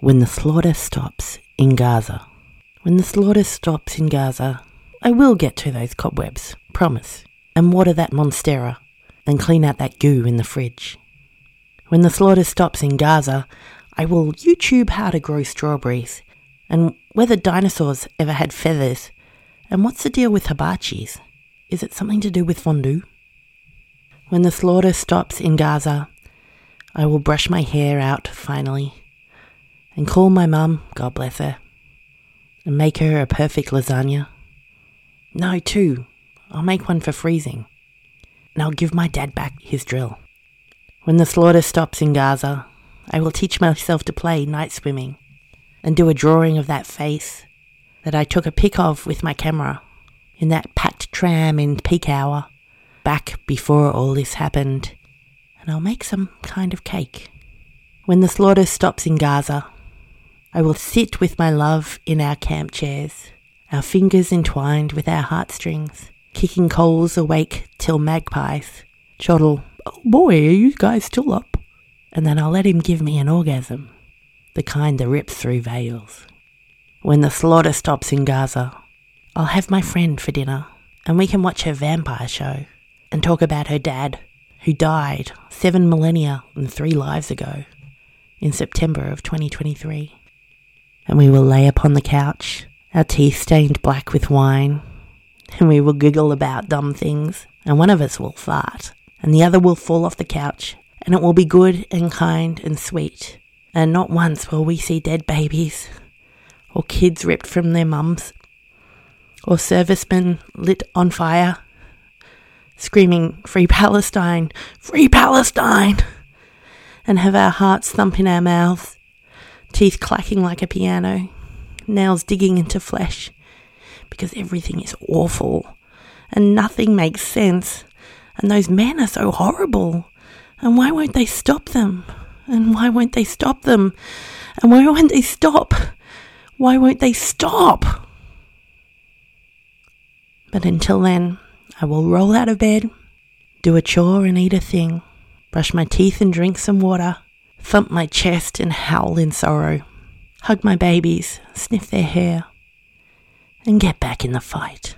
When the slaughter stops in Gaza. When the slaughter stops in Gaza, I will get to those cobwebs, promise, and water that monstera, and clean out that goo in the fridge. When the slaughter stops in Gaza, I will YouTube how to grow strawberries, and whether dinosaurs ever had feathers, and what's the deal with hibachis? Is it something to do with fondue? When the slaughter stops in Gaza, I will brush my hair out finally and call my mum, God bless her, and make her a perfect lasagna. No, two. I'll make one for freezing. And I'll give my dad back his drill. When the slaughter stops in Gaza, I will teach myself to play Nightswimming and do a drawing of that face that I took a pic of with my camera in that packed tram in peak hour back before all this happened. And I'll make some kind of cake. When the slaughter stops in Gaza, I will sit with my love in our camp chairs, our fingers entwined with our heartstrings, kicking coals awake till magpies chortle, Oh boy, are you guys still up? And then I'll let him give me an orgasm, the kind that rips through veils. When the slaughter stops in Gaza, I'll have my friend for dinner, and we can watch her vampire show and talk about her dad, who died seven millennia and three lives ago in September of 2023 and we will lay upon the couch, our teeth stained black with wine, and we will giggle about dumb things, and one of us will fart, and the other will fall off the couch, and it will be good and kind and sweet. And not once will we see dead babies, or kids ripped from their mums, or servicemen lit on fire, screaming, Free Palestine! Free Palestine! And have our hearts thump in our mouths teeth clacking like a piano, nails digging into flesh, because everything is awful and nothing makes sense, and those men are so horrible. And why won't they stop them? And why won't they stop them? And why won't they stop? Why won't they stop? But until then, I will roll out of bed, do a chore and eat a thing, brush my teeth and drink some water thump my chest and howl in sorrow, hug my babies, sniff their hair, and get back in the fight.